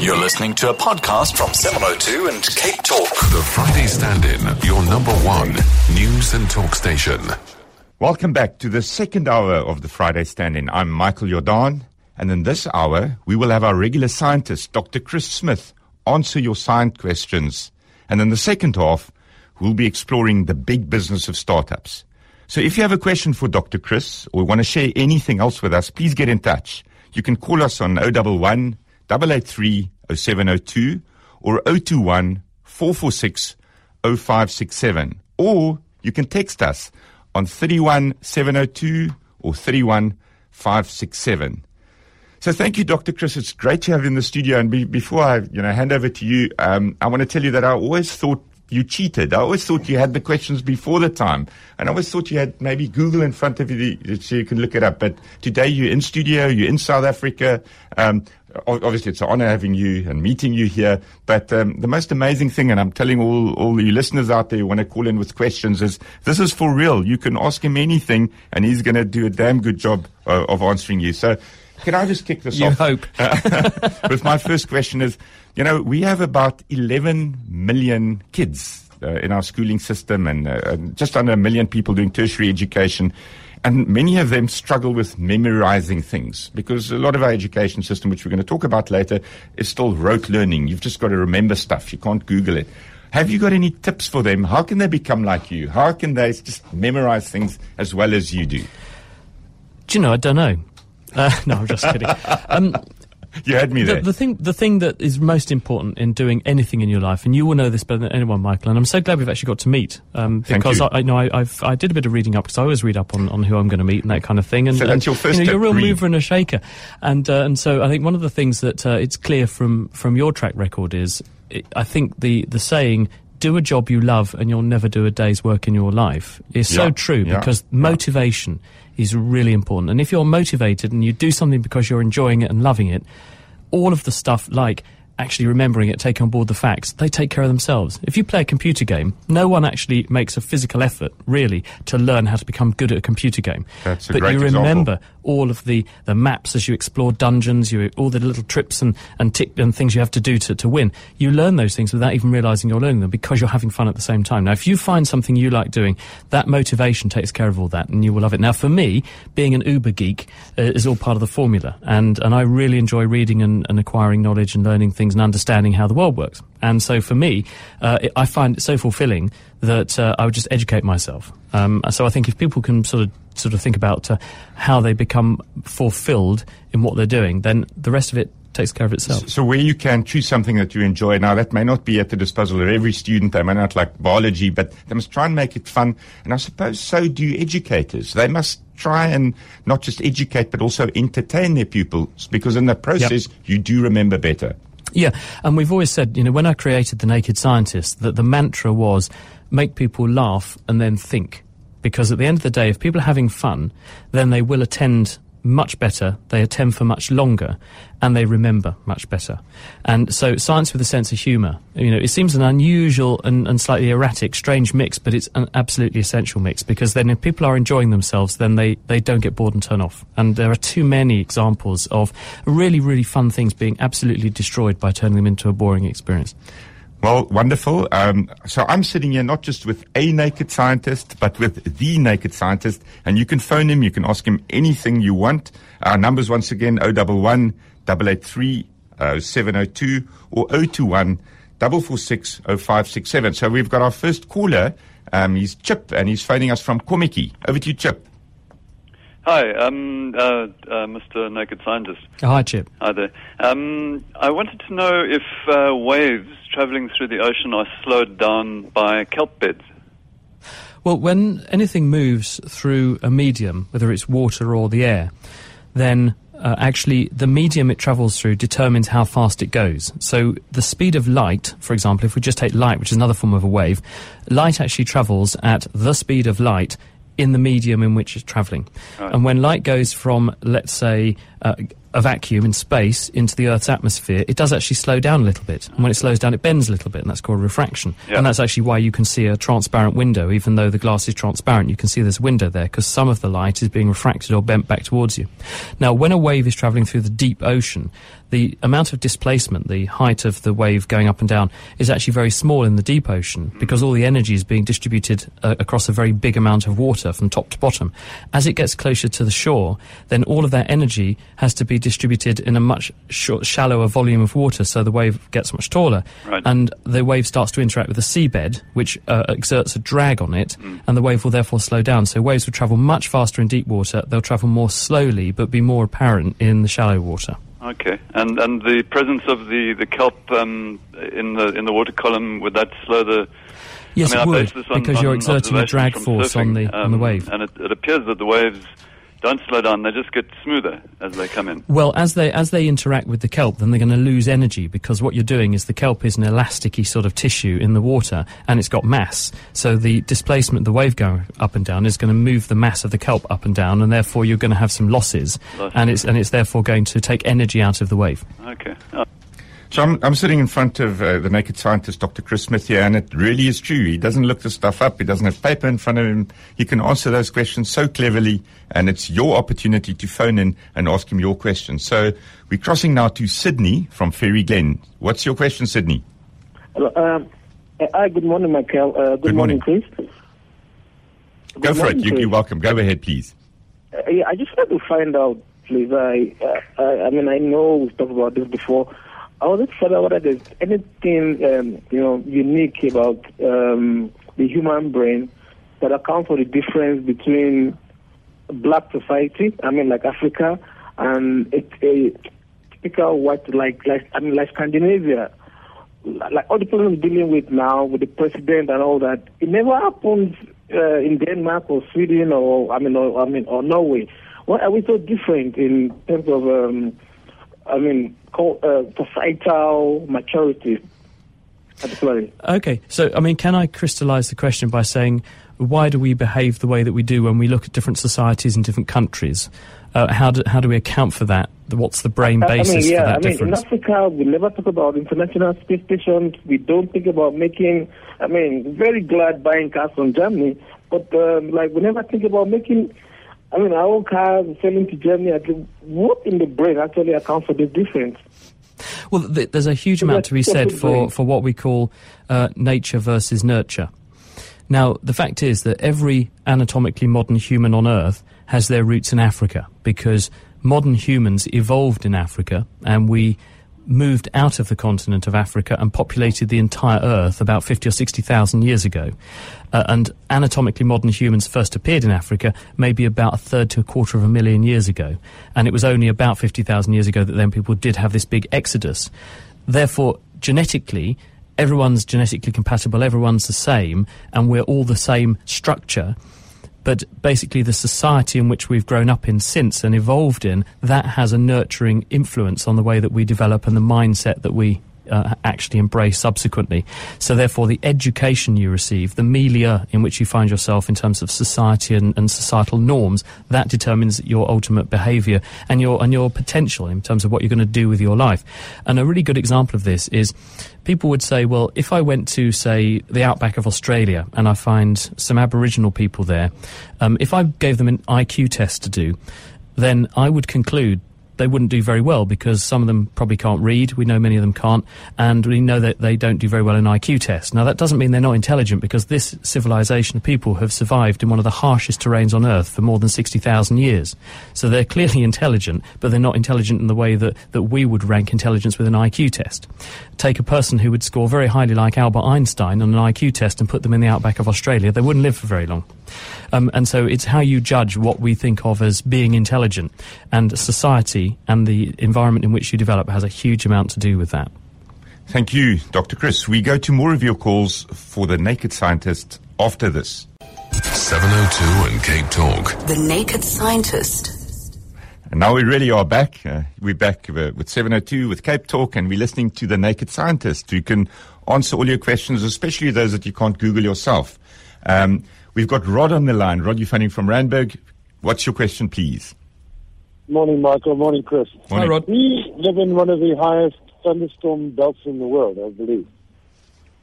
You're listening to a podcast from 702 and Cape Talk. The Friday Stand In, your number one news and talk station. Welcome back to the second hour of the Friday Stand In. I'm Michael Jordaan, and in this hour, we will have our regular scientist, Dr. Chris Smith, answer your science questions. And in the second half, we'll be exploring the big business of startups. So if you have a question for Dr. Chris or want to share anything else with us, please get in touch. You can call us on 011 883 0702 or 021 446 0567. Or you can text us on 31702 or 31567. So thank you, Dr. Chris. It's great to have you in the studio. And be, before I, you know, hand over to you, um, I want to tell you that I always thought you cheated. I always thought you had the questions before the time. And I always thought you had maybe Google in front of you so you can look it up. But today you're in studio, you're in South Africa. Um, obviously it's an honor having you and meeting you here. But um, the most amazing thing, and I'm telling all, all the listeners out there who want to call in with questions is this is for real. You can ask him anything and he's going to do a damn good job uh, of answering you. So can I just kick this you off? hope. with my first question is, you know, we have about 11 million kids uh, in our schooling system and uh, just under a million people doing tertiary education. And many of them struggle with memorizing things because a lot of our education system, which we're going to talk about later, is still rote learning. You've just got to remember stuff. You can't Google it. Have you got any tips for them? How can they become like you? How can they just memorize things as well as you do? Do you know? I don't know. Uh, no, I'm just kidding. Um, you had me the, there. the thing, the thing that is most important in doing anything in your life, and you will know this better than anyone, Michael. And I'm so glad we've actually got to meet um, because. I, I know I, I've, I did a bit of reading up because I always read up on, on who I'm going to meet and that kind of thing. And So that's and, your first you know, you're a real read. mover and a shaker, and uh, and so I think one of the things that uh, it's clear from from your track record is i I think the the saying. Do a job you love, and you'll never do a day's work in your life. Is so true yeah, because yeah. motivation is really important. And if you're motivated and you do something because you're enjoying it and loving it, all of the stuff like actually remembering it, taking on board the facts, they take care of themselves. If you play a computer game, no one actually makes a physical effort, really, to learn how to become good at a computer game. That's but you example. remember all of the, the maps as you explore dungeons, you, all the little trips and, and, tick, and things you have to do to, to win. You learn those things without even realizing you're learning them because you're having fun at the same time. Now, if you find something you like doing, that motivation takes care of all that and you will love it. Now, for me, being an uber geek uh, is all part of the formula. And, and I really enjoy reading and, and acquiring knowledge and learning things and understanding how the world works. And so for me, uh, it, I find it so fulfilling that uh, I would just educate myself. Um, so I think if people can sort of sort of think about uh, how they become fulfilled in what they're doing, then the rest of it takes care of itself. So where you can choose something that you enjoy. Now that may not be at the disposal of every student. They may not like biology, but they must try and make it fun. And I suppose so do educators. They must try and not just educate, but also entertain their pupils because in the process, you do remember better. Yeah, and we've always said, you know, when I created The Naked Scientist, that the mantra was make people laugh and then think. Because at the end of the day, if people are having fun, then they will attend much better, they attend for much longer, and they remember much better. And so science with a sense of humour, you know, it seems an unusual and, and slightly erratic, strange mix, but it's an absolutely essential mix because then if people are enjoying themselves, then they, they don't get bored and turn off. And there are too many examples of really, really fun things being absolutely destroyed by turning them into a boring experience. Well, wonderful. Um, so I'm sitting here not just with a naked scientist, but with the naked scientist. And you can phone him. You can ask him anything you want. Our numbers once again, 011 883 702 or 021 446 0567. So we've got our first caller. Um, he's Chip and he's phoning us from Kommetjie. Over to you, Chip. Hi, um, uh, uh, Mr. Naked Scientist. Oh, hi, Chip. Hi there. Um, I wanted to know if uh, waves traveling through the ocean are slowed down by kelp beds. Well, when anything moves through a medium, whether it's water or the air, then uh, actually the medium it travels through determines how fast it goes. So the speed of light, for example, if we just take light, which is another form of a wave, light actually travels at the speed of light in the medium in which it's traveling. And when light goes from, let's say, uh, a vacuum in space into the Earth's atmosphere, it does actually slow down a little bit. And when it slows down, it bends a little bit, and that's called refraction. Yeah. And that's actually why you can see a transparent window, even though the glass is transparent. You can see there's a window there because some of the light is being refracted or bent back towards you. Now, when a wave is traveling through the deep ocean, the amount of displacement, the height of the wave going up and down, is actually very small in the deep ocean because all the energy is being distributed uh, across a very big amount of water from top to bottom. As it gets closer to the shore, then all of that energy has to be distributed in a much short, shallower volume of water, so the wave gets much taller, Right. and the wave starts to interact with the seabed, which uh, exerts a drag on it, and the wave will therefore slow down. So waves will travel much faster in deep water. They'll travel more slowly, but be more apparent in the shallow water. Okay, and and the presence of the the kelp um, in the in the water column would that slow the? Yes, I mean, it would, on, because you're exerting a drag force on surfing, the on the um, wave. and it, it appears that the waves don't slow down; they just get smoother as they come in. Well, as they as they interact with the kelp, then they're going to lose energy because what you're doing is the kelp is an elasticy sort of tissue in the water, and it's got mass. So the displacement, the wave going up and down, is going to move the mass of the kelp up and down, and therefore you're going to have some losses, Losses. and it's and it's therefore going to take energy out of the wave. Okay. Oh, So I'm, I'm sitting in front of uh, the naked scientist, Dr. Chris Smith here, and it really is true. He doesn't look the stuff up. He doesn't have paper in front of him. He can answer those questions so cleverly, and it's your opportunity to phone in and ask him your questions. So we're crossing now to Sydney from Faerie Glen. What's your question, Sydney? Hello, um, uh, hi, good morning, Michael. Uh, good, Good morning. Chris. Go Good for it. You, you're welcome. Go ahead, please. Uh, yeah, I just want to find out, please. I, uh, I, I mean, I know we've talked about this before. I was just out whether there's anything, um, you know, unique about um, the human brain that accounts for the difference between black society, I mean, like Africa, and a, a typical white, like, like, I mean, like Scandinavia. Like all the problems we're dealing with now with the president and all that, it never happens uh, in Denmark or Sweden or I mean, or, I mean, or Norway. Why are we so different in terms of, um, I mean, co- uh, societal maturity? Particularly. Okay, so I mean, can I crystallise the question by saying why do we behave the way that we do when we look at different societies in different countries? Uh, how do how do we account for that? What's the brain basis I mean, yeah, for that I mean, difference? in Africa, we never talk about international space stations. We don't think about making. I mean, very glad buying cars from Germany, but um, like we never think about making. I mean, our cars selling to Germany. I think, what in the brain actually accounts for the difference? Well, th- there's a huge amount to be said for, for what we call uh, nature versus nurture. Now, the fact is that every anatomically modern human on Earth has their roots in Africa because modern humans evolved in Africa and we moved out of the continent of Africa and populated the entire Earth about 50 or 60,000 years ago. Uh, and anatomically modern humans first appeared in Africa maybe about a third to a quarter of a million years ago. And it was only about 50,000 years ago that then people did have this big exodus. Therefore, genetically, everyone's genetically compatible, everyone's the same, and we're all the same structure. But basically, the society in which we've grown up in since and evolved in, that has a nurturing influence on the way that we develop and the mindset that we uh, actually embrace subsequently. So, therefore, the education you receive, the milieu in which you find yourself in terms of society and, and societal norms, that determines your ultimate behaviour and your and your potential in terms of what you're going to do with your life. And a really good example of this is people would say, well, if I went to, say, the outback of Australia and I find some Aboriginal people there, um, if I gave them an IQ test to do, then I would conclude they wouldn't do very well because some of them probably can't read. We know many of them can't, and we know that they don't do very well in IQ tests. Now, that doesn't mean they're not intelligent because this civilization of people have survived in one of the harshest terrains on Earth for more than 60,000 years. So they're clearly intelligent, but they're not intelligent in the way that, that we would rank intelligence with an IQ test. Take a person who would score very highly like Albert Einstein on an IQ test and put them in the outback of Australia, they wouldn't live for very long. Um, and so it's how you judge what we think of as being intelligent. And society and the environment in which you develop has a huge amount to do with that. Thank you, Dr. Chris. We go to more of your calls for the naked scientist after this. 702 and Cape Talk. The Naked Scientist. And now we really are back. Uh, we're back uh, with 702 with Cape Talk, and we're listening to the Naked Scientist who can answer all your questions, especially those that you can't Google yourself. Um, we've got Rod on the line. Rod, you're phoning from Randburg. What's your question, please? Morning, Michael. Morning, Chris. Morning. Hi, Rod. We live in one of the highest thunderstorm belts in the world, I believe.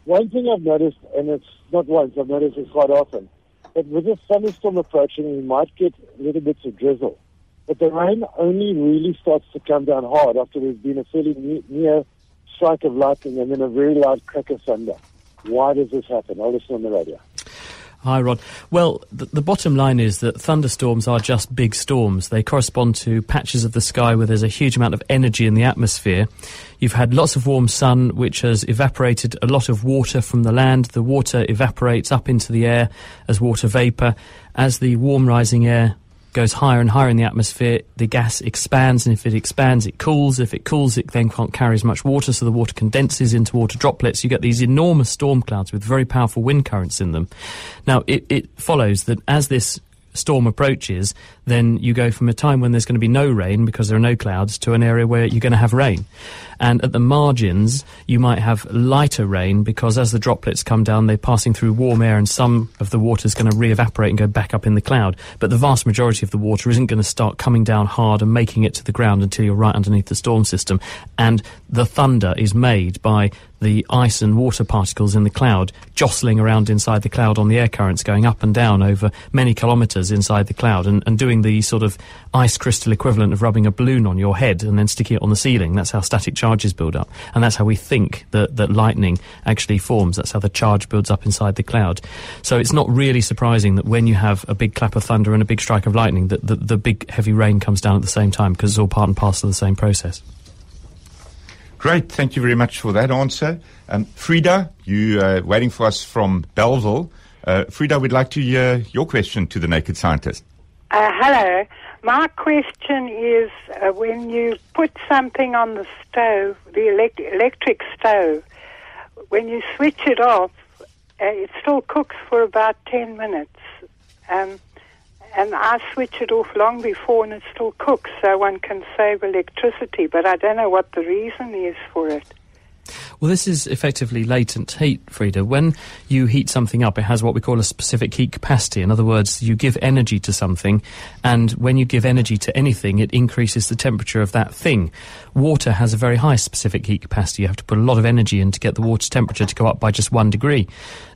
One thing I've noticed, and it's not once, I've noticed it quite often, that with a thunderstorm approaching, we might get little bits of drizzle. But the rain only really starts to come down hard after there's been a fairly near strike of lightning and then a very loud crack of thunder. Why does this happen? I'll listen on the radio. Hi, Rod. Well, the, the bottom line is that thunderstorms are just big storms. They correspond to patches of the sky where there's a huge amount of energy in the atmosphere. You've had lots of warm sun, which has evaporated a lot of water from the land. The water evaporates up into the air as water vapor. As the warm rising air goes higher and higher in the atmosphere, the gas expands, and if it expands, it cools. If it cools, it then can't carry as much water, so the water condenses into water droplets. You get these enormous storm clouds with very powerful wind currents in them. Now, it, it follows that as this storm approaches, then you go from a time when there's going to be no rain because there are no clouds to an area where you're going to have rain. And at the margins, you might have lighter rain because as the droplets come down, they're passing through warm air and some of the water is going to re-evaporate and go back up in the cloud. But the vast majority of the water isn't going to start coming down hard and making it to the ground until you're right underneath the storm system. And the thunder is made by the ice and water particles in the cloud jostling around inside the cloud on the air currents going up and down over many kilometres inside the cloud and, and doing the sort of ice crystal equivalent of rubbing a balloon on your head and then sticking it on the ceiling. That's how static charges build up. And that's how we think that, that lightning actually forms. That's how the charge builds up inside the cloud. So it's not really surprising that when you have a big clap of thunder and a big strike of lightning, that the, the big heavy rain comes down at the same time because it's all part and parcel of the same process. Great. Thank you very much for that answer. Um, Frida, you uh, waiting for us from Bellville. Uh, Frida, we'd like to hear your question to the Naked Scientist. Uh, hello. My question is uh, when you put something on the stove, the elect- electric stove, when you switch it off, uh, it still cooks for about 10 minutes. Um, and I switch it off long before and it still cooks, so one can save electricity. But I don't know what the reason is for it. Well, this is effectively latent heat, Frida. When you heat something up, it has what we call a specific heat capacity. In other words, you give energy to something, and when you give energy to anything, it increases the temperature of that thing. Water has a very high specific heat capacity. You have to put a lot of energy in to get the water's temperature to go up by just one degree.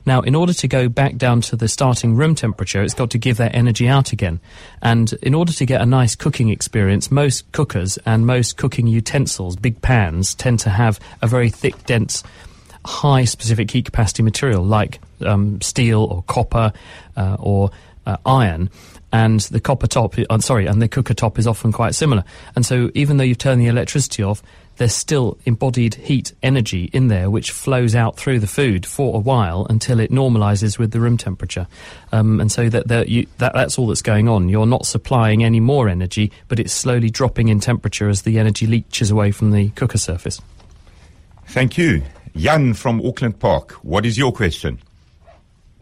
Now, in order to go back down to the starting room temperature, it's got to give that energy out again. And in order to get a nice cooking experience, most cookers and most cooking utensils, big pans, tend to have a very thick, dense, high specific heat capacity material like um, steel or copper uh, or uh, iron. And the copper top, uh, sorry, and the cooker top is often quite similar. And so, even though you've turned the electricity off, there's still embodied heat energy in there which flows out through the food for a while until it normalizes with the room temperature. Um, and so that, that, you, that that's all that's going on. You're not supplying any more energy, but it's slowly dropping in temperature as the energy leaches away from the cooker surface. Thank you. Jan from Auckland Park, what is your question?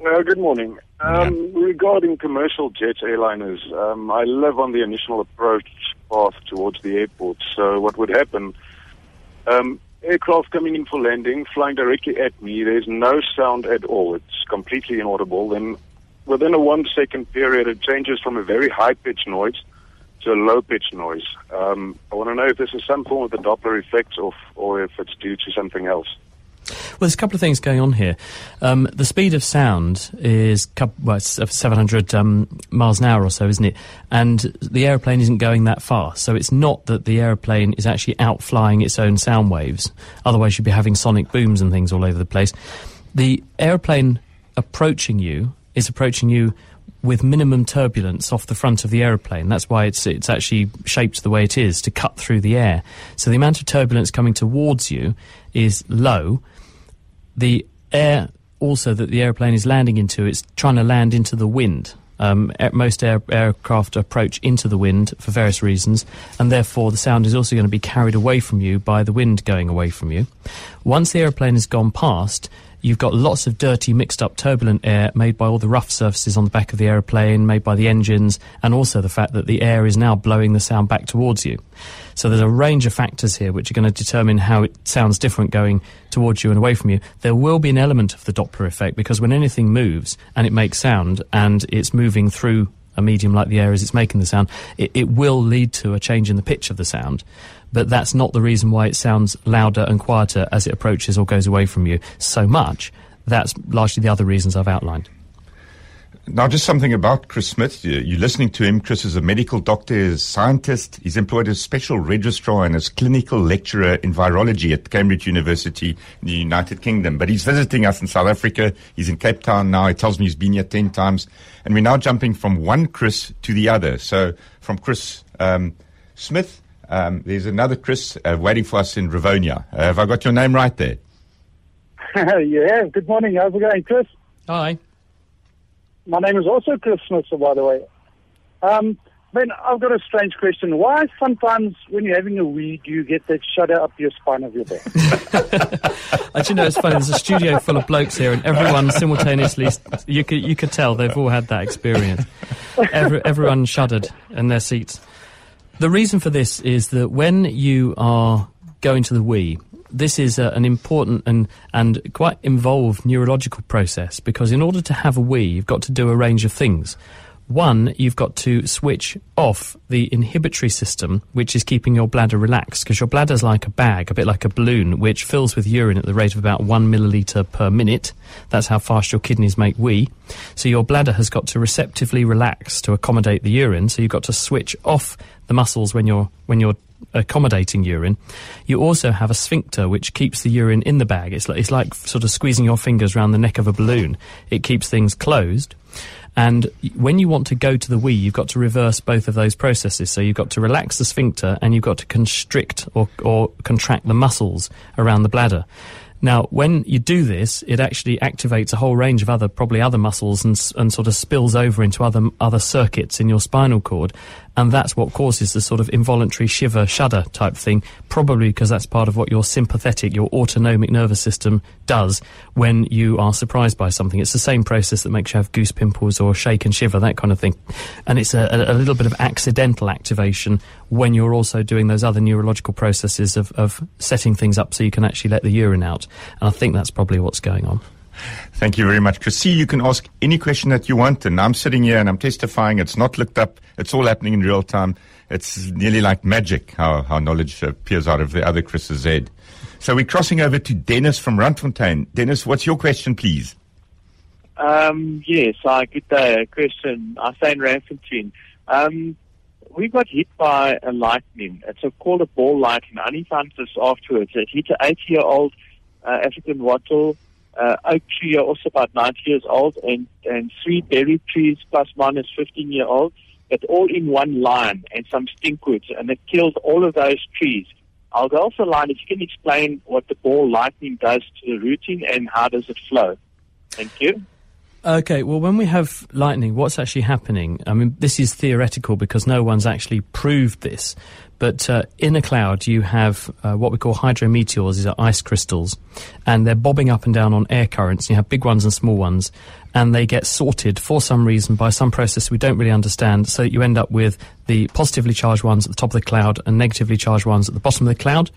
Uh, good morning. Um, Regarding commercial jet airliners, um, I live on the initial approach path towards the airport. So what would happen? Um, aircraft coming in for landing, flying directly at me. There's no sound at all. It's completely inaudible. Then within a one-second period, it changes from a very high-pitched noise to a low-pitched noise. Um, I want to know if this is some form of the Doppler effect, or, or if it's due to something else. Well, there's a couple of things going on here. Um, the speed of sound is well, it's 700 um, miles an hour or so, isn't it? And the aeroplane isn't going that fast, so it's not that the aeroplane is actually outflying its own sound waves. Otherwise, you'd be having sonic booms and things all over the place. The aeroplane approaching you is approaching you with minimum turbulence off the front of the aeroplane. That's why it's it's actually shaped the way it is to cut through the air. So the amount of turbulence coming towards you is low. The air also that the aeroplane is landing into, it's trying to land into the wind. Um, most air- aircraft approach into the wind for various reasons, and therefore the sound is also going to be carried away from you by the wind going away from you. Once the aeroplane has gone past, you've got lots of dirty, mixed up, turbulent air made by all the rough surfaces on the back of the aeroplane, made by the engines, and also the fact that the air is now blowing the sound back towards you. So there's a range of factors here which are going to determine how it sounds different going towards you and away from you. There will be an element of the Doppler effect because when anything moves and it makes sound and it's moving through a medium like the air as it's making the sound, it, it will lead to a change in the pitch of the sound. But that's not the reason why it sounds louder and quieter as it approaches or goes away from you so much. That's largely the other reasons I've outlined. Now, just something about Chris Smith. You- You're listening to him. Chris is a medical doctor, is a scientist. He's employed as special registrar and as clinical lecturer in virology at Cambridge University in the United Kingdom. But he's visiting us in South Africa. He's in Cape Town now. He tells me he's been here 10 times. And we're now jumping from one Chris to the other. So, from Chris um, Smith, um, there's another Chris uh, waiting for us in Rivonia. Uh, have I got your name right there? yeah, good morning. How's it going, Chris? Hi. My name is also Chris Smith, by the way. Um, Ben, I've got a strange question. Why sometimes when you're having a wee, do you get that shudder up your spine of your back? Actually, know it's funny. There's a studio full of blokes here, and everyone simultaneously, you could you could tell they've all had that experience. Every, everyone shuddered in their seats. The reason for this is that when you are going to the wee, this is a, an important and and quite involved neurological process because in order to have a wee, you've got to do a range of things. One, you've got to switch off the inhibitory system, which is keeping your bladder relaxed, because your bladder's like a bag, a bit like a balloon, which fills with urine at the rate of about one milliliter per minute. That's how fast your kidneys make wee. So your bladder has got to receptively relax to accommodate the urine. So you've got to switch off the muscles when you're when you're accommodating urine. You also have a sphincter which keeps the urine in the bag. It's like, it's like sort of squeezing your fingers around the neck of a balloon. It keeps things closed. And when you want to go to the wee, you've got to reverse both of those processes. So you've got to relax the sphincter and you've got to constrict or, or contract the muscles around the bladder. Now, when you do this, it actually activates a whole range of other, probably other muscles and, and sort of spills over into other, other circuits in your spinal cord. And that's what causes the sort of involuntary shiver, shudder type thing, probably because that's part of what your sympathetic, your autonomic nervous system does when you are surprised by something. It's the same process that makes you have goose pimples or shake and shiver, that kind of thing. And it's a, a, little bit of accidental activation when you're also doing those other neurological processes of, of setting things up so you can actually let the urine out. And I think that's probably what's going on. Thank you very much, Chris. See, you can ask any question that you want, and I'm sitting here and I'm testifying. It's not looked up. It's all happening in real time. It's nearly like magic how, how knowledge appears out of the other Chris's head. So we're crossing over to Dennis from Randfontein. Dennis, what's your question, please? Um, yes, good day. A question. I say in Randfontein. Um, we got hit by a lightning. It's a, called a ball lightning. I only found this afterwards. It hit an eight-year-old uh, African wattle, uh, oak tree, also about 90 years old, and, and three berry trees plus minus 15 year old, but all in one line, and some stinkwoods, and it killed all of those trees. I'll go off the line if you can explain what the ball lightning does to the routing and how does it flow. Thank you. Okay, well, when we have lightning, what's actually happening? I mean, this is theoretical because no one's actually proved this. But uh, in a cloud, you have uh, what we call hydrometeors, these are ice crystals, and they're bobbing up and down on air currents. You have big ones and small ones, and they get sorted for some reason by some process we don't really understand, so you end up with the positively charged ones at the top of the cloud and negatively charged ones at the bottom of the cloud.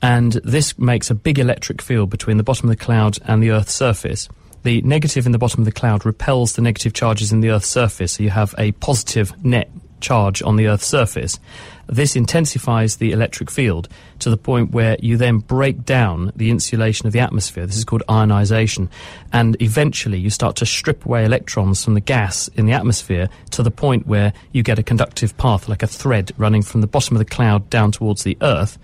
And this makes a big electric field between the bottom of the cloud and the Earth's surface the negative in the bottom of the cloud repels the negative charges in the Earth's surface, so you have a positive net charge on the Earth's surface. This intensifies the electric field to the point where you then break down the insulation of the atmosphere. This is called ionization. And eventually you start to strip away electrons from the gas in the atmosphere to the point where you get a conductive path, like a thread running from the bottom of the cloud down towards the Earth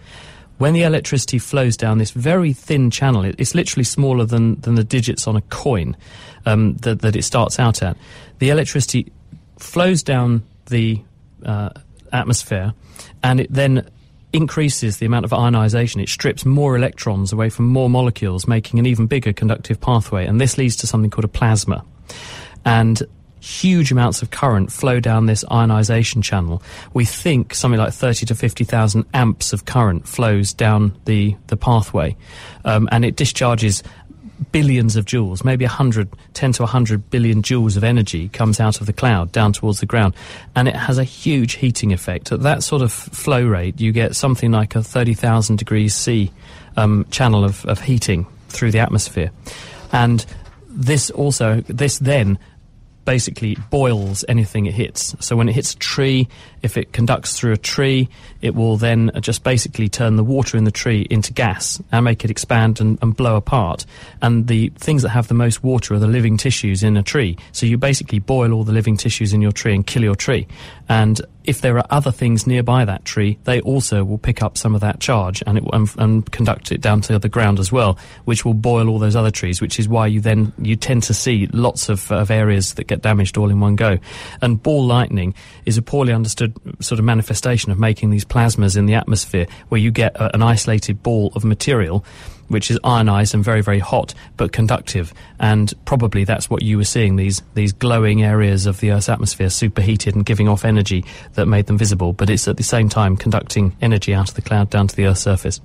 when the electricity flows down this very thin channel, it, it's literally smaller than, than the digits on a coin um, that, that it starts out at. The electricity flows down the uh, atmosphere and it then increases the amount of ionization. It strips more electrons away from more molecules, making an even bigger conductive pathway. And this leads to something called a plasma. And huge amounts of current flow down this ionization channel. We think something like 30 to 50,000 amps of current flows down the, the pathway, um, and it discharges billions of joules, maybe 100, 10 to 100 billion joules of energy comes out of the cloud down towards the ground. And it has a huge heating effect. At that sort of flow rate, you get something like a 30,000 degrees C um, channel of, of heating through the atmosphere. And this also, this then basically boils anything it hits. So when it hits a tree, if it conducts through a tree, it will then just basically turn the water in the tree into gas and make it expand and, and, blow apart. And the things that have the most water are the living tissues in a tree. So you basically boil all the living tissues in your tree and kill your tree. And if there are other things nearby that tree, they also will pick up some of that charge and, it, and, and, conduct it down to the ground as well, which will boil all those other trees, which is why you then you tend to see lots of, of areas that get damaged all in one go. And ball lightning is a poorly understood sort of manifestation of making these plasmas in the atmosphere, where you get a, an isolated ball of material which is ionized and very, very hot, but conductive. And probably that's what you were seeing these, these glowing areas of the Earth's atmosphere superheated and giving off energy that made them visible. But it's at the same time conducting energy out of the cloud down to the Earth's surface.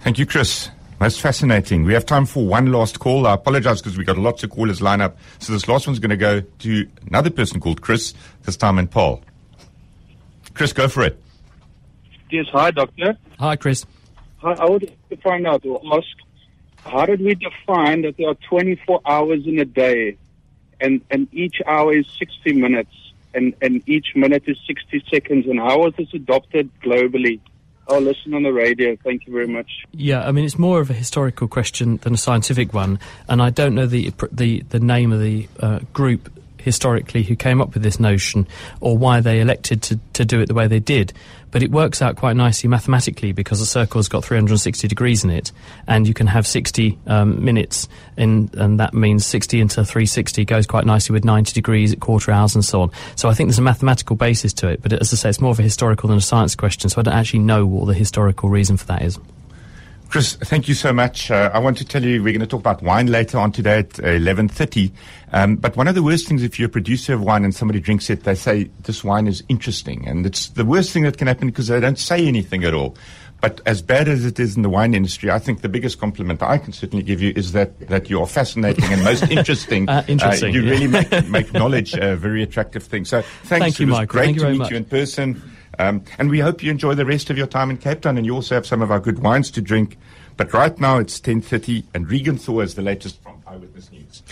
Thank you, Chris. That's fascinating. We have time for one last call. I apologize because we've got lots of callers line up. So this last one's going to go to another person called Chris, this time in Paarl. Chris, go for it. Yes, hi, Doctor. Hi, Chris. I would like to find out or ask, how did we define that there are 24 hours in a day and, and each hour is 60 minutes and, and each minute is 60 seconds and how was this adopted globally? I'll listen on the radio. Thank you very much. Yeah, I mean, it's more of a historical question than a scientific one, and I don't know the the, the name of the uh, group historically who came up with this notion or why they elected to, to do it the way they did. But it works out quite nicely mathematically because a circle's got 360 degrees in it, and you can have 60 um, minutes, in, and that means 60 into 360 goes quite nicely with 90 degrees at quarter hours and so on. So I think there's a mathematical basis to it, but as I say, it's more of a historical than a science question, so I don't actually know what the historical reason for that is. Chris, thank you so much. Uh, I want to tell you we're going to talk about wine later on today at 11.30. Um, but one of the worst things if you're a producer of wine and somebody drinks it, they say this wine is interesting. And it's the worst thing that can happen because they don't say anything at all. But as bad as it is in the wine industry, I think the biggest compliment I can certainly give you is that, that you are fascinating and most interesting. uh, interesting. Uh, you yeah. really make, make knowledge a very attractive thing. So thanks. Thank you, Michael. great Thank to meet much. you in person. Um, and we hope you enjoy the rest of your time in Cape Town and you also have some of our good wines to drink. But right now it's 10.30 and Regan Thaw is the latest from Eyewitness News.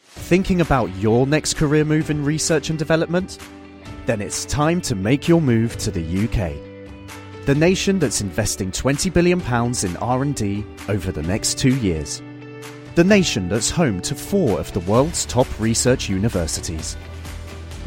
Thinking about your next career move in research and development? Then it's time to make your move to the UK. The nation that's investing 20 billion pounds in R&D over the next 2 years. The nation that's home to 4 of the world's top research universities.